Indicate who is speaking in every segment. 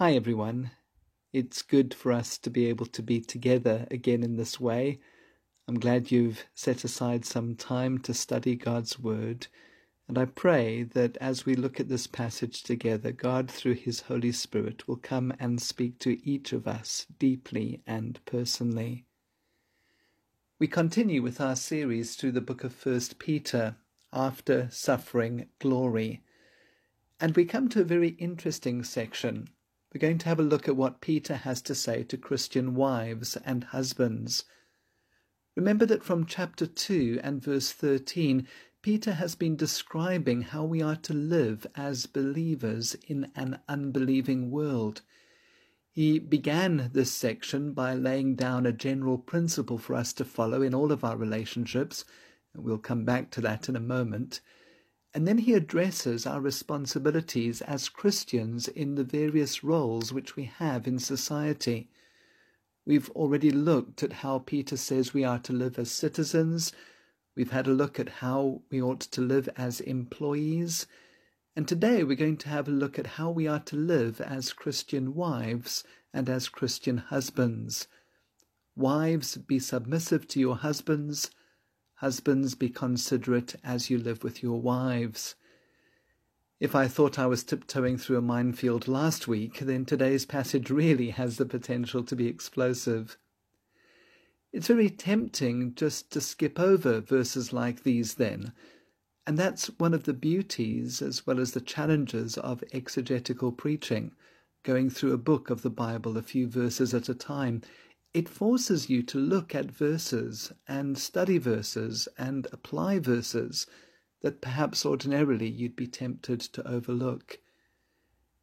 Speaker 1: Hi, everyone. It's good for us to be able to be together again in this way. I'm glad you've set aside some time to study God's Word. And I pray that as we look at this passage together, God, through His Holy Spirit, will come and speak to each of us deeply and personally. We continue with our series through the book of First Peter, After Suffering Glory. And we come to a very interesting section we're going to have a look at what Peter has to say to Christian wives and husbands. Remember that from chapter 2 and verse 13, Peter has been describing how we are to live as believers in an unbelieving world. He began this section by laying down a general principle for us to follow in all of our relationships. We'll come back to that in a moment. And then he addresses our responsibilities as Christians in the various roles which we have in society. We've already looked at how Peter says we are to live as citizens. We've had a look at how we ought to live as employees. And today we're going to have a look at how we are to live as Christian wives and as Christian husbands. Wives, be submissive to your husbands Husbands, be considerate as you live with your wives. If I thought I was tiptoeing through a minefield last week, then today's passage really has the potential to be explosive. It's very tempting just to skip over verses like these, then, and that's one of the beauties as well as the challenges of exegetical preaching, going through a book of the Bible a few verses at a time it forces you to look at verses and study verses and apply verses that perhaps ordinarily you'd be tempted to overlook.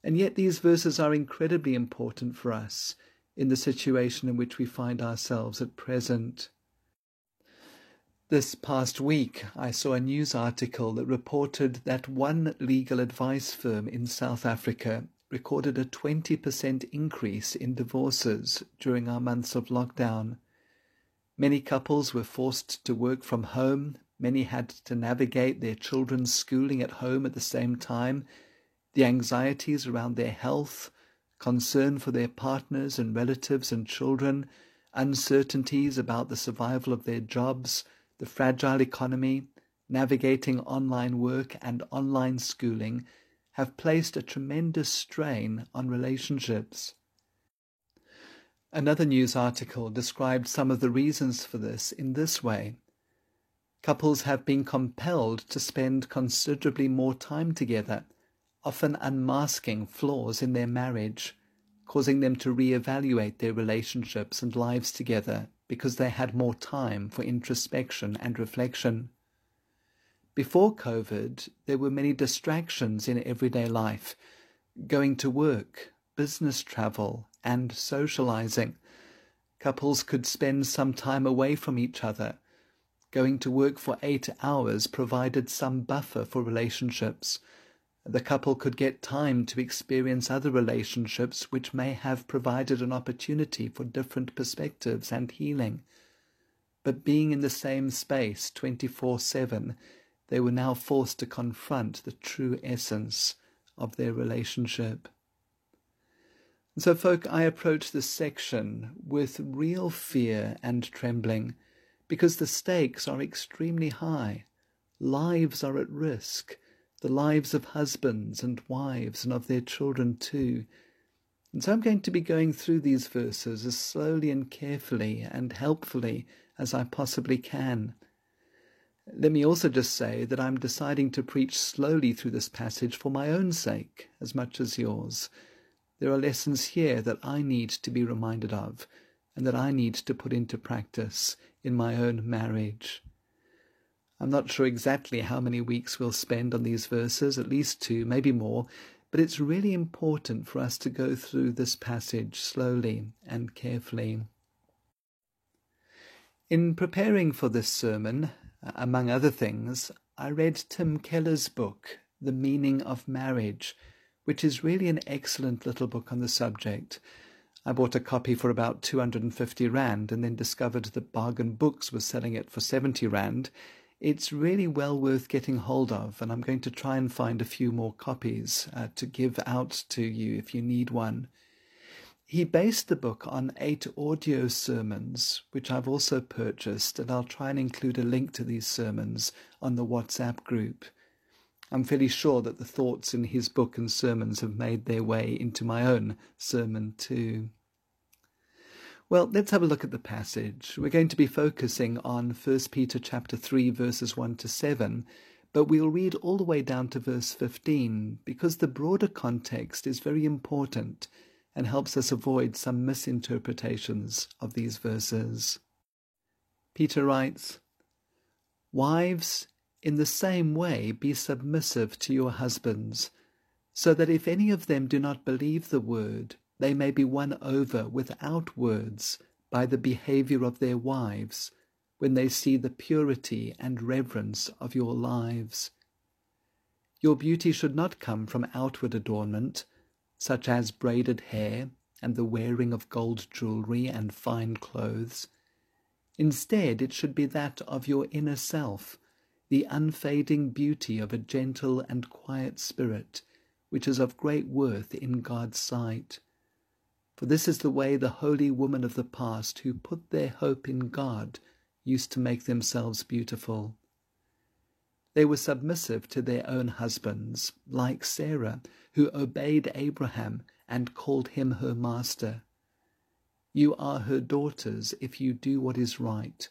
Speaker 1: And yet these verses are incredibly important for us in the situation in which we find ourselves at present. This past week, I saw a news article that reported that one legal advice firm in South Africa recorded a 20% increase in divorces during our months of lockdown. Many couples were forced to work from home. Many had to navigate their children's schooling at home at the same time. The anxieties around their health, concern for their partners and relatives and children, uncertainties about the survival of their jobs, the fragile economy, navigating online work and online schooling have placed a tremendous strain on relationships. Another news article described some of the reasons for this in this way. Couples have been compelled to spend considerably more time together, often unmasking flaws in their marriage, causing them to re-evaluate their relationships and lives together because they had more time for introspection and reflection. Before COVID, there were many distractions in everyday life going to work, business travel, and socializing. Couples could spend some time away from each other. Going to work for eight hours provided some buffer for relationships. The couple could get time to experience other relationships which may have provided an opportunity for different perspectives and healing. But being in the same space 24 7 they were now forced to confront the true essence of their relationship. And so, folk, I approach this section with real fear and trembling because the stakes are extremely high. Lives are at risk, the lives of husbands and wives and of their children too. And so I'm going to be going through these verses as slowly and carefully and helpfully as I possibly can. Let me also just say that I'm deciding to preach slowly through this passage for my own sake as much as yours. There are lessons here that I need to be reminded of and that I need to put into practice in my own marriage. I'm not sure exactly how many weeks we'll spend on these verses, at least two, maybe more, but it's really important for us to go through this passage slowly and carefully. In preparing for this sermon, among other things, I read Tim Keller's book, The Meaning of Marriage, which is really an excellent little book on the subject. I bought a copy for about 250 Rand and then discovered that Bargain Books was selling it for 70 Rand. It's really well worth getting hold of, and I'm going to try and find a few more copies uh, to give out to you if you need one. He based the book on eight audio sermons, which I've also purchased, and I'll try and include a link to these sermons on the WhatsApp group. I'm fairly sure that the thoughts in his book and sermons have made their way into my own sermon too. Well, let's have a look at the passage. We're going to be focusing on 1 Peter chapter 3 verses 1 to 7, but we'll read all the way down to verse 15 because the broader context is very important and helps us avoid some misinterpretations of these verses. Peter writes, Wives, in the same way be submissive to your husbands, so that if any of them do not believe the word, they may be won over without words by the behavior of their wives when they see the purity and reverence of your lives. Your beauty should not come from outward adornment, such as braided hair and the wearing of gold jewelry and fine clothes. Instead, it should be that of your inner self, the unfading beauty of a gentle and quiet spirit, which is of great worth in God's sight. For this is the way the holy women of the past who put their hope in God used to make themselves beautiful. They were submissive to their own husbands, like Sarah, who obeyed Abraham and called him her master. You are her daughters if you do what is right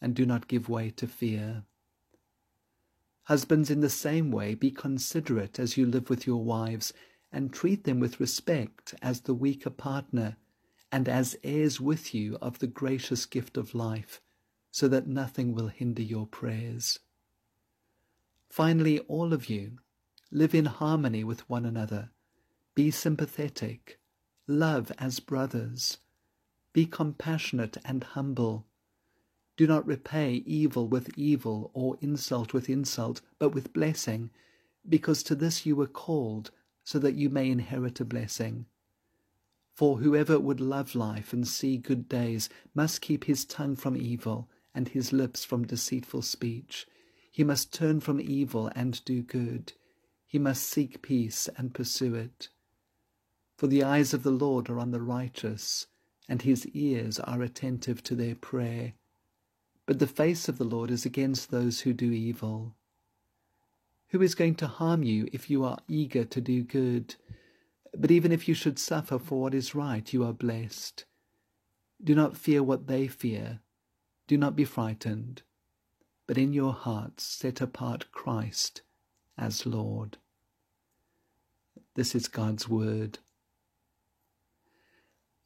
Speaker 1: and do not give way to fear. Husbands, in the same way, be considerate as you live with your wives and treat them with respect as the weaker partner and as heirs with you of the gracious gift of life, so that nothing will hinder your prayers. Finally, all of you, live in harmony with one another. Be sympathetic. Love as brothers. Be compassionate and humble. Do not repay evil with evil or insult with insult, but with blessing, because to this you were called, so that you may inherit a blessing. For whoever would love life and see good days must keep his tongue from evil and his lips from deceitful speech. He must turn from evil and do good. He must seek peace and pursue it. For the eyes of the Lord are on the righteous, and his ears are attentive to their prayer. But the face of the Lord is against those who do evil. Who is going to harm you if you are eager to do good? But even if you should suffer for what is right, you are blessed. Do not fear what they fear. Do not be frightened but in your hearts set apart Christ as Lord. This is God's Word.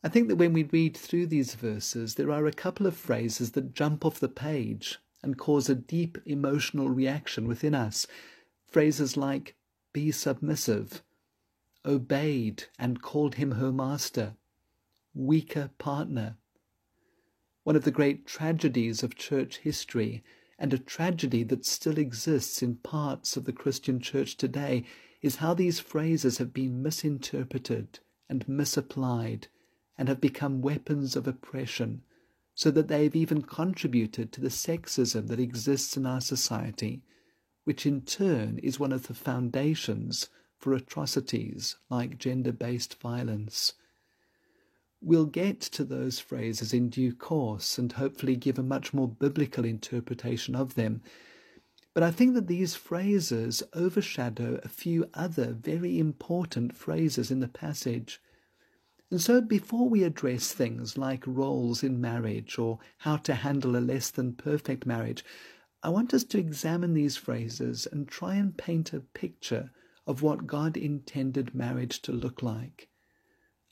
Speaker 1: I think that when we read through these verses, there are a couple of phrases that jump off the page and cause a deep emotional reaction within us. Phrases like, be submissive, obeyed and called him her master, weaker partner. One of the great tragedies of church history and a tragedy that still exists in parts of the Christian church today is how these phrases have been misinterpreted and misapplied and have become weapons of oppression, so that they have even contributed to the sexism that exists in our society, which in turn is one of the foundations for atrocities like gender based violence. We'll get to those phrases in due course and hopefully give a much more biblical interpretation of them. But I think that these phrases overshadow a few other very important phrases in the passage. And so, before we address things like roles in marriage or how to handle a less than perfect marriage, I want us to examine these phrases and try and paint a picture of what God intended marriage to look like.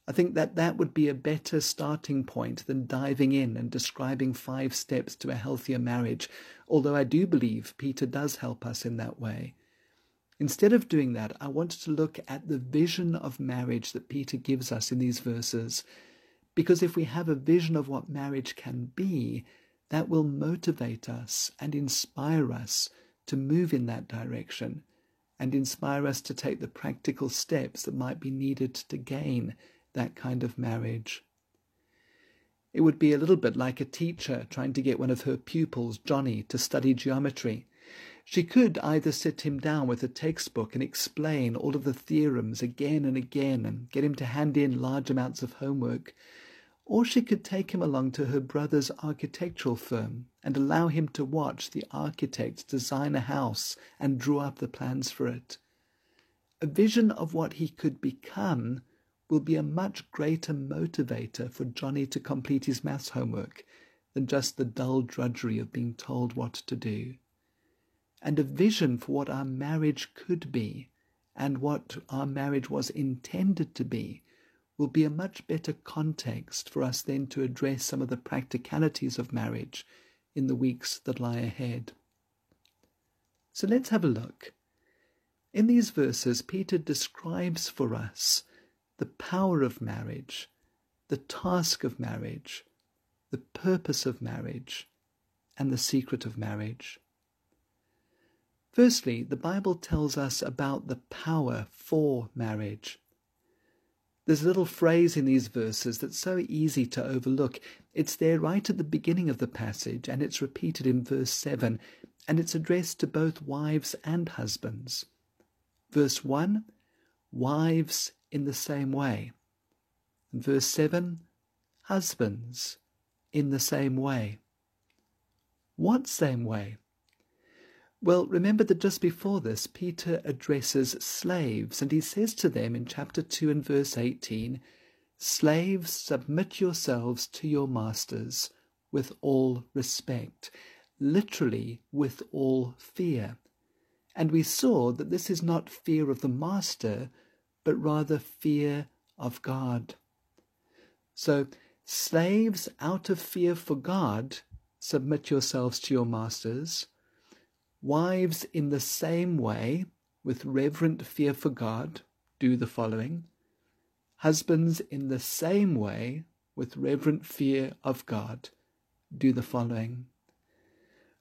Speaker 1: I think that that would be a better starting point than diving in and describing five steps to a healthier marriage, although I do believe Peter does help us in that way. Instead of doing that, I wanted to look at the vision of marriage that Peter gives us in these verses, because if we have a vision of what marriage can be, that will motivate us and inspire us to move in that direction and inspire us to take the practical steps that might be needed to gain that kind of marriage. It would be a little bit like a teacher trying to get one of her pupils, Johnny, to study geometry. She could either sit him down with a textbook and explain all of the theorems again and again and get him to hand in large amounts of homework, or she could take him along to her brother's architectural firm and allow him to watch the architect design a house and draw up the plans for it. A vision of what he could become will be a much greater motivator for Johnny to complete his maths homework than just the dull drudgery of being told what to do. And a vision for what our marriage could be and what our marriage was intended to be will be a much better context for us then to address some of the practicalities of marriage in the weeks that lie ahead. So let's have a look. In these verses, Peter describes for us the power of marriage, the task of marriage, the purpose of marriage, and the secret of marriage. Firstly, the Bible tells us about the power for marriage. There's a little phrase in these verses that's so easy to overlook. It's there right at the beginning of the passage, and it's repeated in verse 7, and it's addressed to both wives and husbands. Verse 1 Wives in the same way. And verse 7 Husbands in the same way. What same way? Well, remember that just before this, Peter addresses slaves, and he says to them in chapter 2 and verse 18, Slaves, submit yourselves to your masters with all respect, literally with all fear. And we saw that this is not fear of the master, but rather fear of God. So, slaves, out of fear for God, submit yourselves to your masters Wives, in the same way, with reverent fear for God, do the following. Husbands, in the same way, with reverent fear of God, do the following.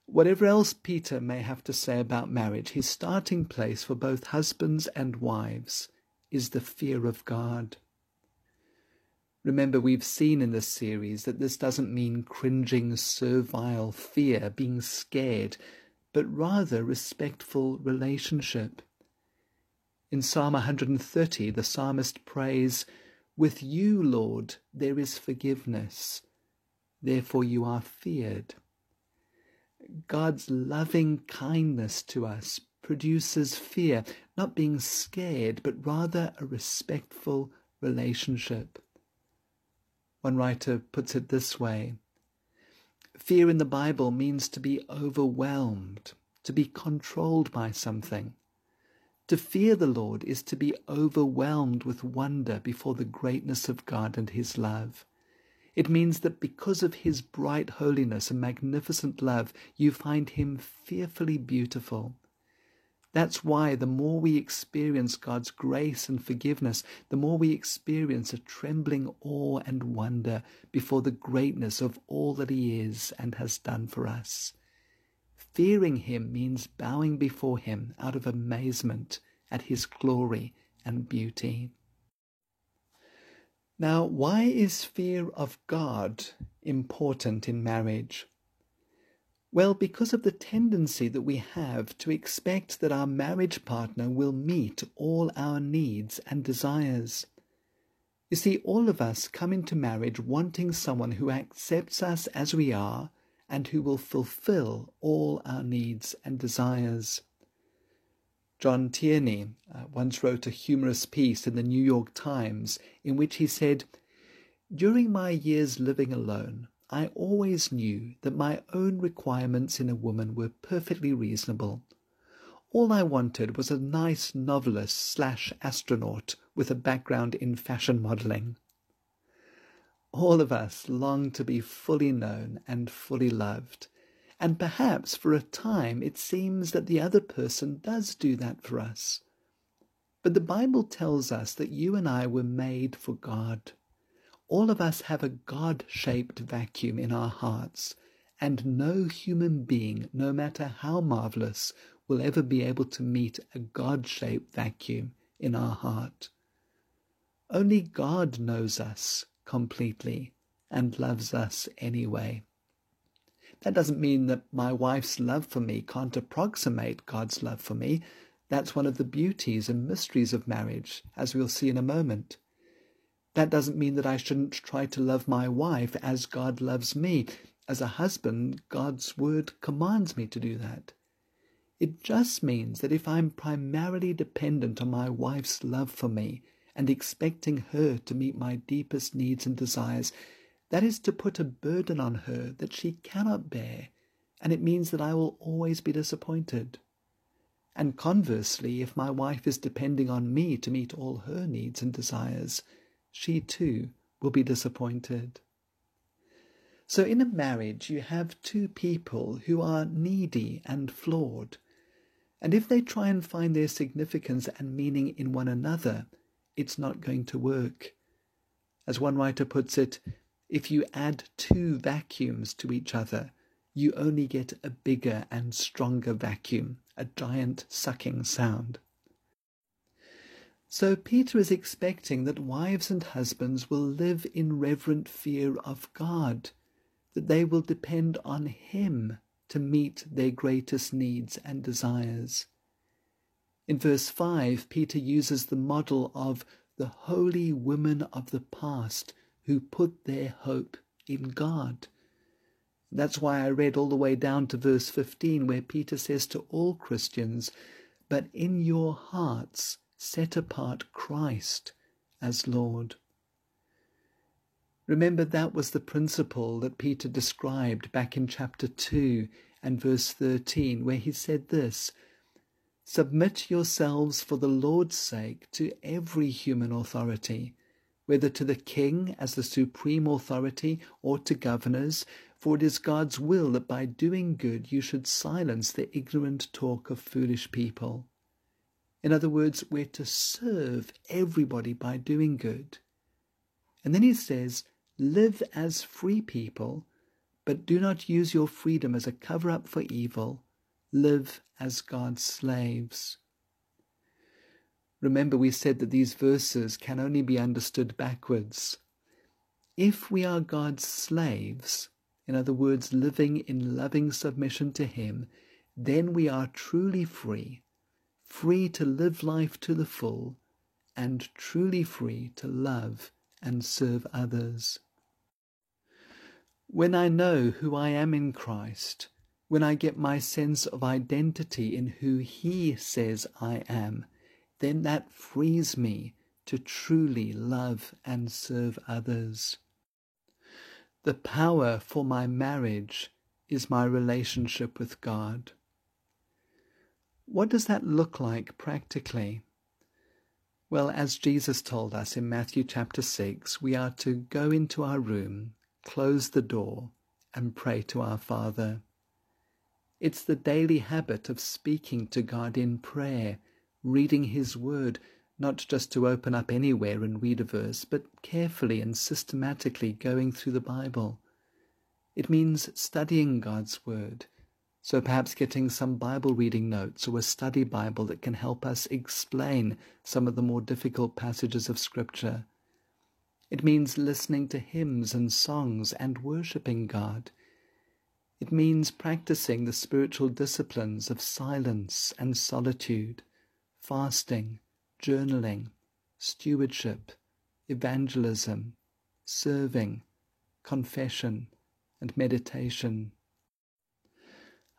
Speaker 1: Whatever else Peter may have to say about marriage, his starting place for both husbands and wives is the fear of God. Remember, we've seen in this series that this doesn't mean cringing, servile fear, being scared, but rather respectful relationship. In Psalm 130, the psalmist prays, With you, Lord, there is forgiveness, therefore you are feared. God's loving kindness to us produces fear, not being scared, but rather a respectful relationship. One writer puts it this way Fear in the Bible means to be overwhelmed, to be controlled by something. To fear the Lord is to be overwhelmed with wonder before the greatness of God and His love. It means that because of His bright holiness and magnificent love, you find Him fearfully beautiful that's why the more we experience God's grace and forgiveness, the more we experience a trembling awe and wonder before the greatness of all that He is and has done for us. Fearing Him means bowing before Him out of amazement at His glory and beauty. Now, why is fear of God important in marriage? Well, because of the tendency that we have to expect that our marriage partner will meet all our needs and desires. You see, all of us come into marriage wanting someone who accepts us as we are and who will fulfill all our needs and desires. John Tierney uh, once wrote a humorous piece in the New York Times in which he said, During my years living alone, I always knew that my own requirements in a woman were perfectly reasonable. All I wanted was a nice novelist slash astronaut with a background in fashion modelling. All of us long to be fully known and fully loved, and perhaps for a time it seems that the other person does do that for us. But the Bible tells us that you and I were made for God. All of us have a God shaped vacuum in our hearts, and no human being, no matter how marvelous, will ever be able to meet a God shaped vacuum in our heart. Only God knows us completely and loves us anyway. That doesn't mean that my wife's love for me can't approximate God's love for me. That's one of the beauties and mysteries of marriage, as we'll see in a moment. That doesn't mean that I shouldn't try to love my wife as God loves me. As a husband, God's word commands me to do that. It just means that if I'm primarily dependent on my wife's love for me and expecting her to meet my deepest needs and desires, that is to put a burden on her that she cannot bear, and it means that I will always be disappointed. And conversely, if my wife is depending on me to meet all her needs and desires, she too will be disappointed. So, in a marriage, you have two people who are needy and flawed. And if they try and find their significance and meaning in one another, it's not going to work. As one writer puts it, if you add two vacuums to each other, you only get a bigger and stronger vacuum, a giant sucking sound. So Peter is expecting that wives and husbands will live in reverent fear of God, that they will depend on Him to meet their greatest needs and desires. In verse 5, Peter uses the model of the holy women of the past who put their hope in God. That's why I read all the way down to verse 15, where Peter says to all Christians, But in your hearts set apart Christ as Lord. Remember, that was the principle that Peter described back in chapter 2 and verse 13, where he said this Submit yourselves for the Lord's sake to every human authority, whether to the king as the supreme authority or to governors, for it is God's will that by doing good you should silence the ignorant talk of foolish people. In other words, we're to serve everybody by doing good. And then he says, live as free people, but do not use your freedom as a cover up for evil. Live as God's slaves. Remember, we said that these verses can only be understood backwards. If we are God's slaves, in other words, living in loving submission to Him, then we are truly free, free to live life to the full, and truly free to love and serve others. When I know who I am in Christ, when I get my sense of identity in who He says I am, then that frees me to truly love and serve others. The power for my marriage is my relationship with God. What does that look like practically? Well, as Jesus told us in Matthew chapter 6, we are to go into our room, close the door, and pray to our Father. It's the daily habit of speaking to God in prayer, reading His Word, not just to open up anywhere and read a verse, but carefully and systematically going through the Bible. It means studying God's Word, so perhaps getting some Bible reading notes or a study Bible that can help us explain some of the more difficult passages of Scripture. It means listening to hymns and songs and worshipping God. It means practicing the spiritual disciplines of silence and solitude, fasting, journaling, stewardship, evangelism, serving, confession, and meditation.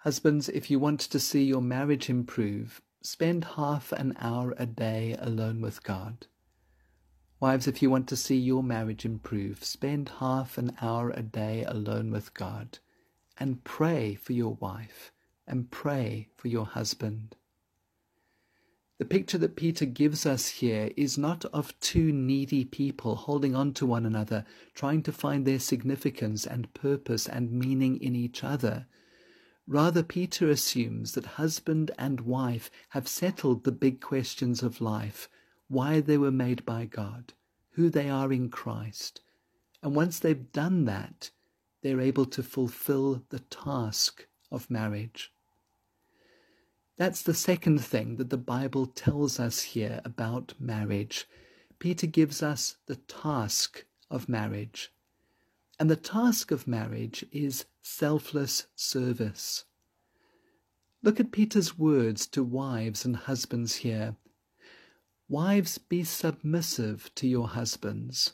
Speaker 1: Husbands, if you want to see your marriage improve, spend half an hour a day alone with God. Wives, if you want to see your marriage improve, spend half an hour a day alone with God and pray for your wife and pray for your husband. The picture that Peter gives us here is not of two needy people holding on to one another, trying to find their significance and purpose and meaning in each other. Rather, Peter assumes that husband and wife have settled the big questions of life, why they were made by God, who they are in Christ. And once they've done that, they're able to fulfill the task of marriage. That's the second thing that the Bible tells us here about marriage. Peter gives us the task of marriage. And the task of marriage is selfless service. Look at Peter's words to wives and husbands here. Wives, be submissive to your husbands.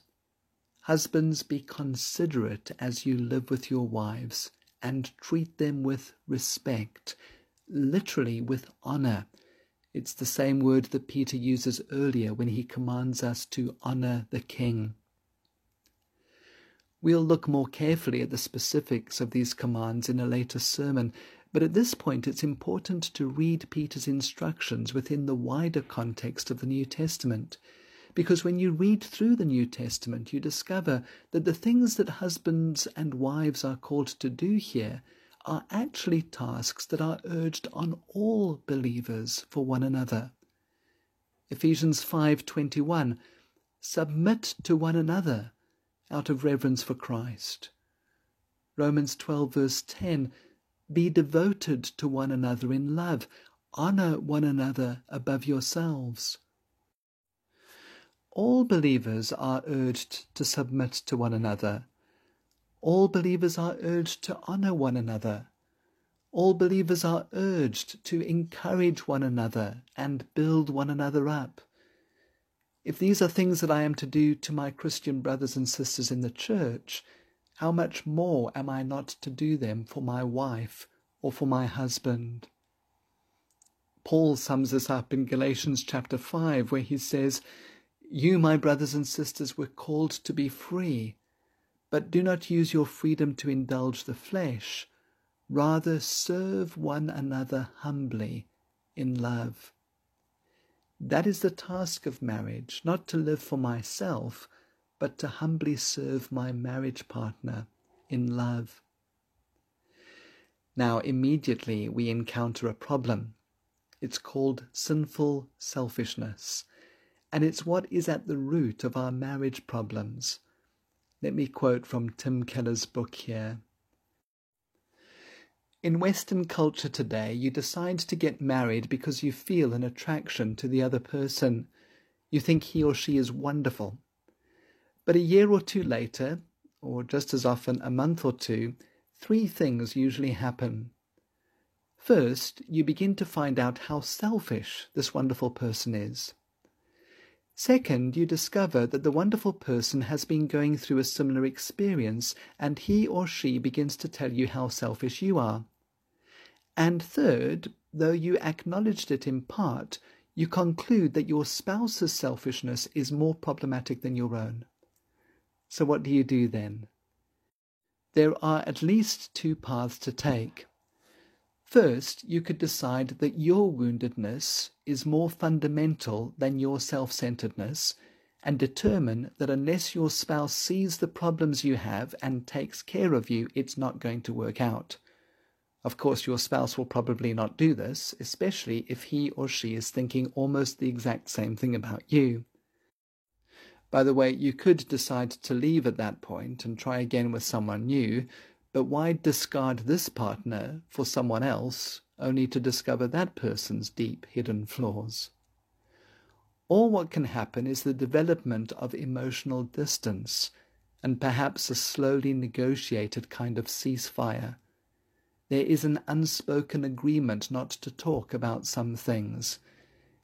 Speaker 1: Husbands, be considerate as you live with your wives and treat them with respect, literally with honor. It's the same word that Peter uses earlier when he commands us to honor the king. We'll look more carefully at the specifics of these commands in a later sermon, but at this point it's important to read Peter's instructions within the wider context of the New Testament. Because when you read through the New Testament, you discover that the things that husbands and wives are called to do here are actually tasks that are urged on all believers for one another. Ephesians 5:21 Submit to one another out of reverence for Christ. Romans 12 verse 10 Be devoted to one another in love. Honor one another above yourselves. All believers are urged to submit to one another. All believers are urged to honor one another. All believers are urged to encourage one another and build one another up. If these are things that I am to do to my Christian brothers and sisters in the church, how much more am I not to do them for my wife or for my husband? Paul sums this up in Galatians chapter 5, where he says, You, my brothers and sisters, were called to be free, but do not use your freedom to indulge the flesh. Rather, serve one another humbly in love. That is the task of marriage, not to live for myself, but to humbly serve my marriage partner in love. Now, immediately we encounter a problem. It's called sinful selfishness, and it's what is at the root of our marriage problems. Let me quote from Tim Keller's book here. In Western culture today, you decide to get married because you feel an attraction to the other person. You think he or she is wonderful. But a year or two later, or just as often a month or two, three things usually happen. First, you begin to find out how selfish this wonderful person is. Second, you discover that the wonderful person has been going through a similar experience, and he or she begins to tell you how selfish you are. And third, though you acknowledged it in part, you conclude that your spouse's selfishness is more problematic than your own. So, what do you do then? There are at least two paths to take. First, you could decide that your woundedness is more fundamental than your self centeredness and determine that unless your spouse sees the problems you have and takes care of you, it's not going to work out. Of course, your spouse will probably not do this, especially if he or she is thinking almost the exact same thing about you. By the way, you could decide to leave at that point and try again with someone new, but why discard this partner for someone else only to discover that person's deep hidden flaws? Or what can happen is the development of emotional distance and perhaps a slowly negotiated kind of ceasefire there is an unspoken agreement not to talk about some things.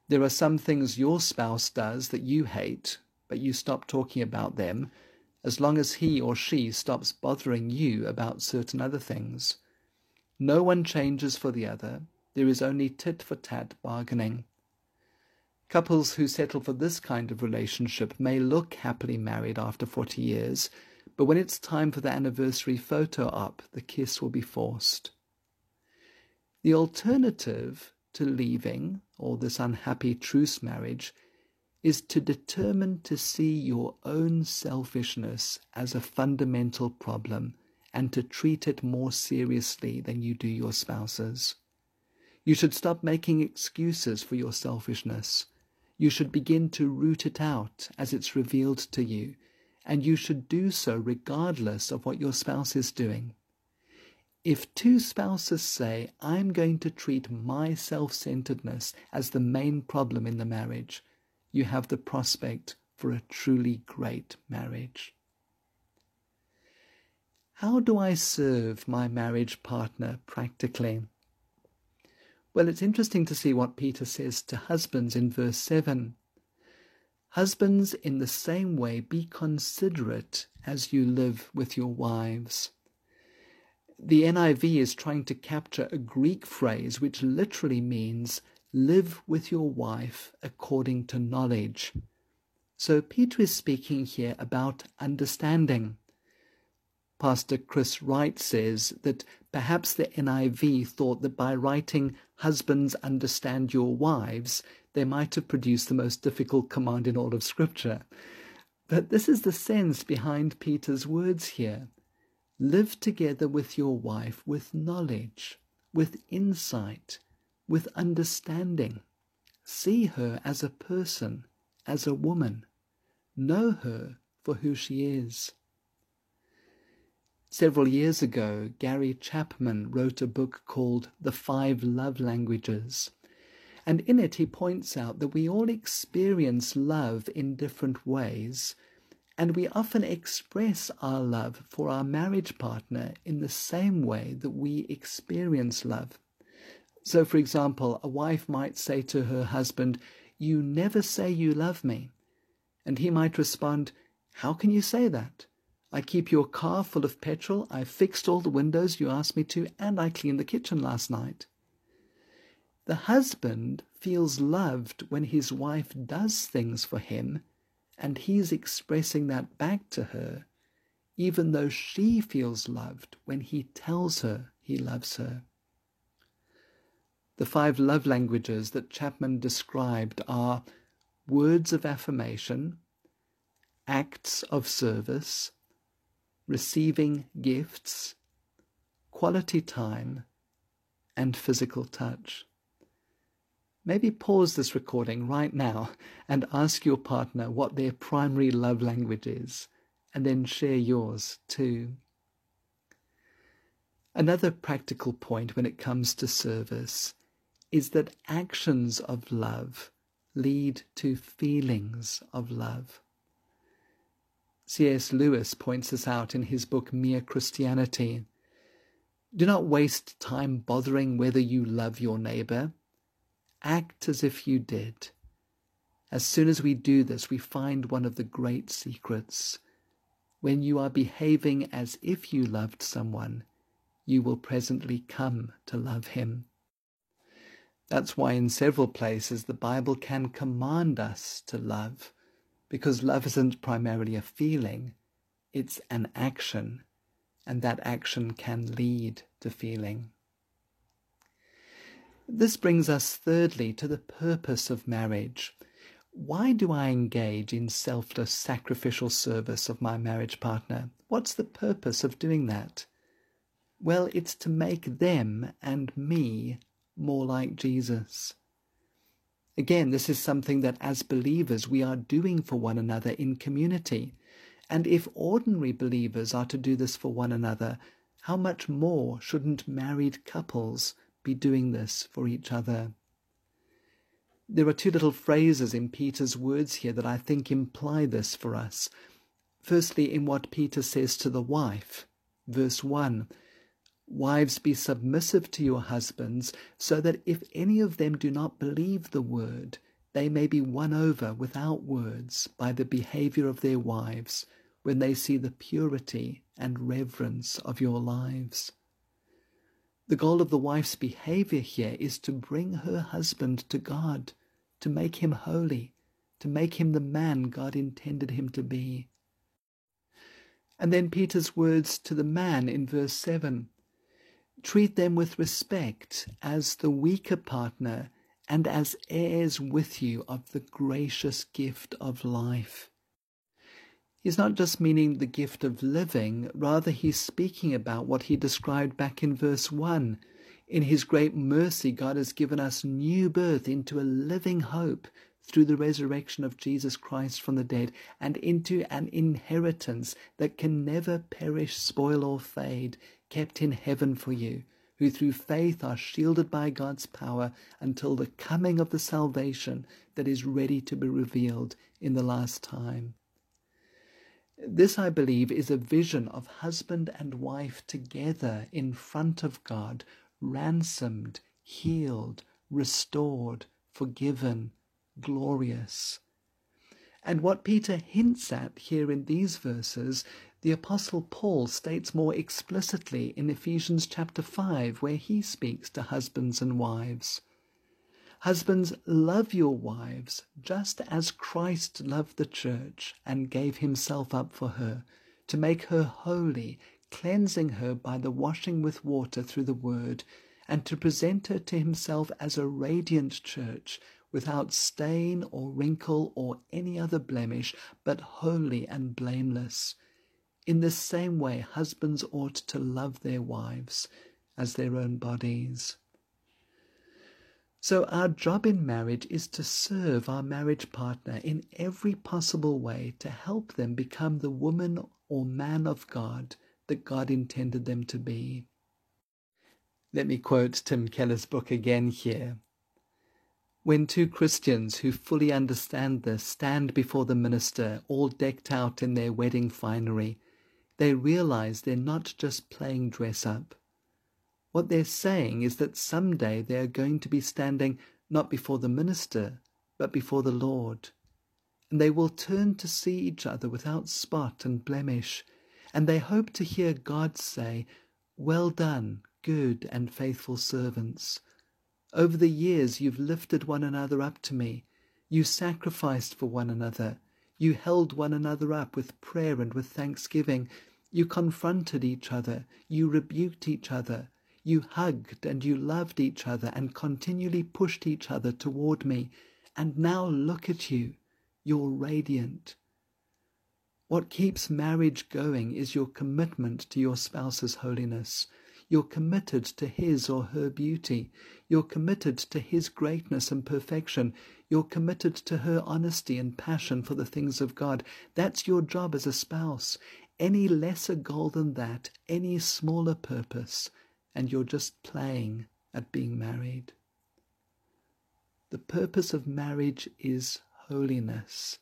Speaker 1: There are some things your spouse does that you hate, but you stop talking about them as long as he or she stops bothering you about certain other things. No one changes for the other. There is only tit for tat bargaining. Couples who settle for this kind of relationship may look happily married after 40 years, but when it's time for the anniversary photo op, the kiss will be forced. The alternative to leaving or this unhappy truce marriage is to determine to see your own selfishness as a fundamental problem and to treat it more seriously than you do your spouse's. You should stop making excuses for your selfishness. You should begin to root it out as it's revealed to you and you should do so regardless of what your spouse is doing. If two spouses say, I'm going to treat my self centeredness as the main problem in the marriage, you have the prospect for a truly great marriage. How do I serve my marriage partner practically? Well, it's interesting to see what Peter says to husbands in verse 7. Husbands, in the same way, be considerate as you live with your wives. The NIV is trying to capture a Greek phrase which literally means live with your wife according to knowledge. So Peter is speaking here about understanding. Pastor Chris Wright says that perhaps the NIV thought that by writing Husbands understand your wives, they might have produced the most difficult command in all of Scripture. But this is the sense behind Peter's words here. Live together with your wife with knowledge, with insight, with understanding. See her as a person, as a woman. Know her for who she is. Several years ago, Gary Chapman wrote a book called The Five Love Languages. And in it, he points out that we all experience love in different ways, and we often express our love for our marriage partner in the same way that we experience love. So, for example, a wife might say to her husband, You never say you love me. And he might respond, How can you say that? I keep your car full of petrol. I fixed all the windows you asked me to, and I cleaned the kitchen last night. The husband feels loved when his wife does things for him, and he's expressing that back to her, even though she feels loved when he tells her he loves her. The five love languages that Chapman described are words of affirmation, acts of service, receiving gifts, quality time, and physical touch. Maybe pause this recording right now and ask your partner what their primary love language is, and then share yours too. Another practical point when it comes to service is that actions of love lead to feelings of love. C.S. Lewis points this out in his book Mere Christianity. Do not waste time bothering whether you love your neighbor. Act as if you did. As soon as we do this, we find one of the great secrets. When you are behaving as if you loved someone, you will presently come to love him. That's why in several places the Bible can command us to love because love isn't primarily a feeling, it's an action, and that action can lead to feeling. This brings us thirdly to the purpose of marriage. Why do I engage in selfless sacrificial service of my marriage partner? What's the purpose of doing that? Well, it's to make them and me more like Jesus. Again, this is something that as believers we are doing for one another in community. And if ordinary believers are to do this for one another, how much more shouldn't married couples be doing this for each other? There are two little phrases in Peter's words here that I think imply this for us. Firstly, in what Peter says to the wife, verse 1 Wives, be submissive to your husbands, so that if any of them do not believe the word, they may be won over without words by the behavior of their wives when they see the purity and reverence of your lives. The goal of the wife's behavior here is to bring her husband to God, to make him holy, to make him the man God intended him to be. And then Peter's words to the man in verse 7 Treat them with respect as the weaker partner and as heirs with you of the gracious gift of life. He's not just meaning the gift of living, rather, he's speaking about what he described back in verse 1. In his great mercy, God has given us new birth into a living hope through the resurrection of Jesus Christ from the dead and into an inheritance that can never perish, spoil, or fade, kept in heaven for you, who through faith are shielded by God's power until the coming of the salvation that is ready to be revealed in the last time. This, I believe, is a vision of husband and wife together in front of God, ransomed, healed, restored, forgiven, glorious. And what Peter hints at here in these verses, the Apostle Paul states more explicitly in Ephesians chapter 5, where he speaks to husbands and wives. Husbands, love your wives just as Christ loved the church and gave himself up for her, to make her holy, cleansing her by the washing with water through the word, and to present her to himself as a radiant church, without stain or wrinkle or any other blemish, but holy and blameless. In the same way, husbands ought to love their wives as their own bodies. So, our job in marriage is to serve our marriage partner in every possible way to help them become the woman or man of God that God intended them to be. Let me quote Tim Keller's book again here. When two Christians who fully understand this stand before the minister, all decked out in their wedding finery, they realize they're not just playing dress up. What they're saying is that someday they are going to be standing not before the minister, but before the Lord. And they will turn to see each other without spot and blemish, and they hope to hear God say, Well done, good and faithful servants. Over the years you've lifted one another up to me. You sacrificed for one another. You held one another up with prayer and with thanksgiving. You confronted each other. You rebuked each other. You hugged and you loved each other and continually pushed each other toward me. And now look at you. You're radiant. What keeps marriage going is your commitment to your spouse's holiness. You're committed to his or her beauty. You're committed to his greatness and perfection. You're committed to her honesty and passion for the things of God. That's your job as a spouse. Any lesser goal than that, any smaller purpose, and you're just playing at being married. The purpose of marriage is holiness.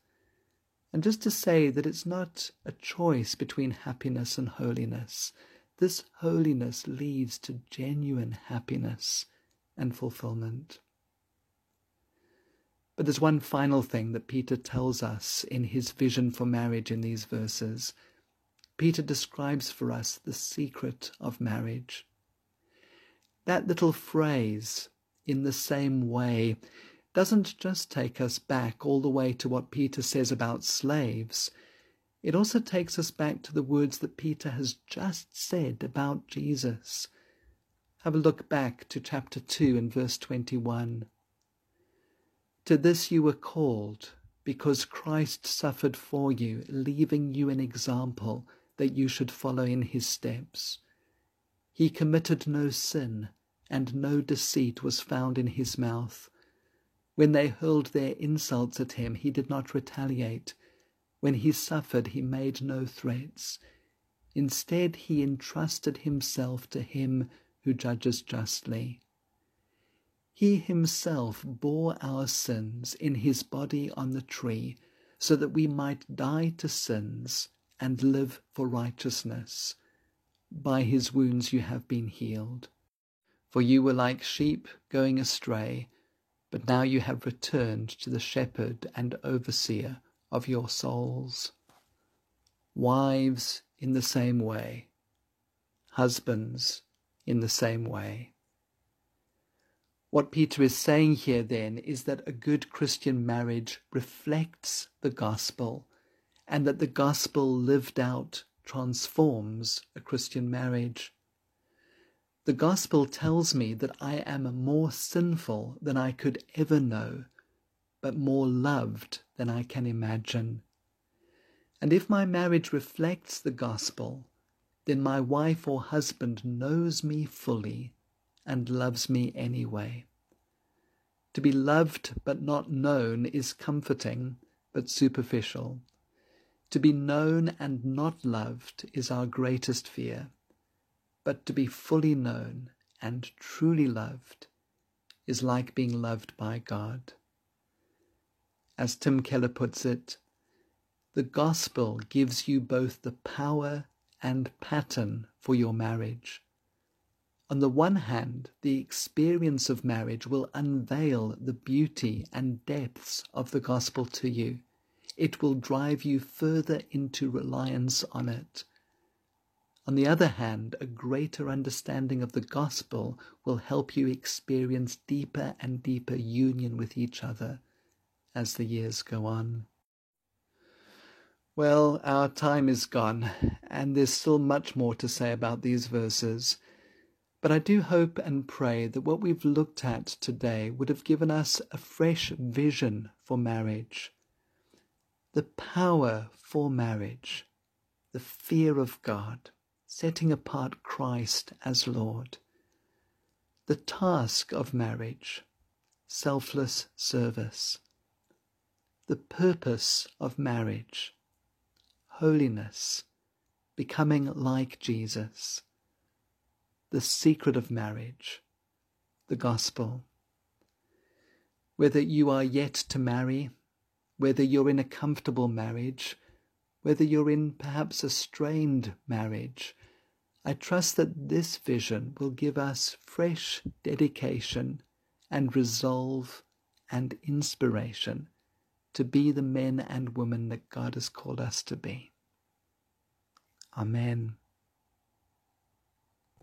Speaker 1: And just to say that it's not a choice between happiness and holiness, this holiness leads to genuine happiness and fulfillment. But there's one final thing that Peter tells us in his vision for marriage in these verses. Peter describes for us the secret of marriage. That little phrase, in the same way, doesn't just take us back all the way to what Peter says about slaves. It also takes us back to the words that Peter has just said about Jesus. Have a look back to chapter 2 and verse 21. To this you were called, because Christ suffered for you, leaving you an example that you should follow in his steps. He committed no sin and no deceit was found in his mouth. When they hurled their insults at him, he did not retaliate. When he suffered, he made no threats. Instead, he entrusted himself to him who judges justly. He himself bore our sins in his body on the tree, so that we might die to sins and live for righteousness. By his wounds you have been healed. For you were like sheep going astray, but now you have returned to the shepherd and overseer of your souls. Wives in the same way, husbands in the same way. What Peter is saying here then is that a good Christian marriage reflects the gospel and that the gospel lived out transforms a Christian marriage. The gospel tells me that I am more sinful than I could ever know, but more loved than I can imagine. And if my marriage reflects the gospel, then my wife or husband knows me fully and loves me anyway. To be loved but not known is comforting but superficial. To be known and not loved is our greatest fear but to be fully known and truly loved is like being loved by God. As Tim Keller puts it, The gospel gives you both the power and pattern for your marriage. On the one hand, the experience of marriage will unveil the beauty and depths of the gospel to you. It will drive you further into reliance on it. On the other hand, a greater understanding of the gospel will help you experience deeper and deeper union with each other as the years go on. Well, our time is gone, and there's still much more to say about these verses. But I do hope and pray that what we've looked at today would have given us a fresh vision for marriage. The power for marriage, the fear of God, setting apart Christ as Lord. The task of marriage, selfless service. The purpose of marriage, holiness, becoming like Jesus the secret of marriage, the gospel. Whether you are yet to marry, whether you're in a comfortable marriage, whether you're in perhaps a strained marriage, I trust that this vision will give us fresh dedication and resolve and inspiration to be the men and women that God has called us to be. Amen.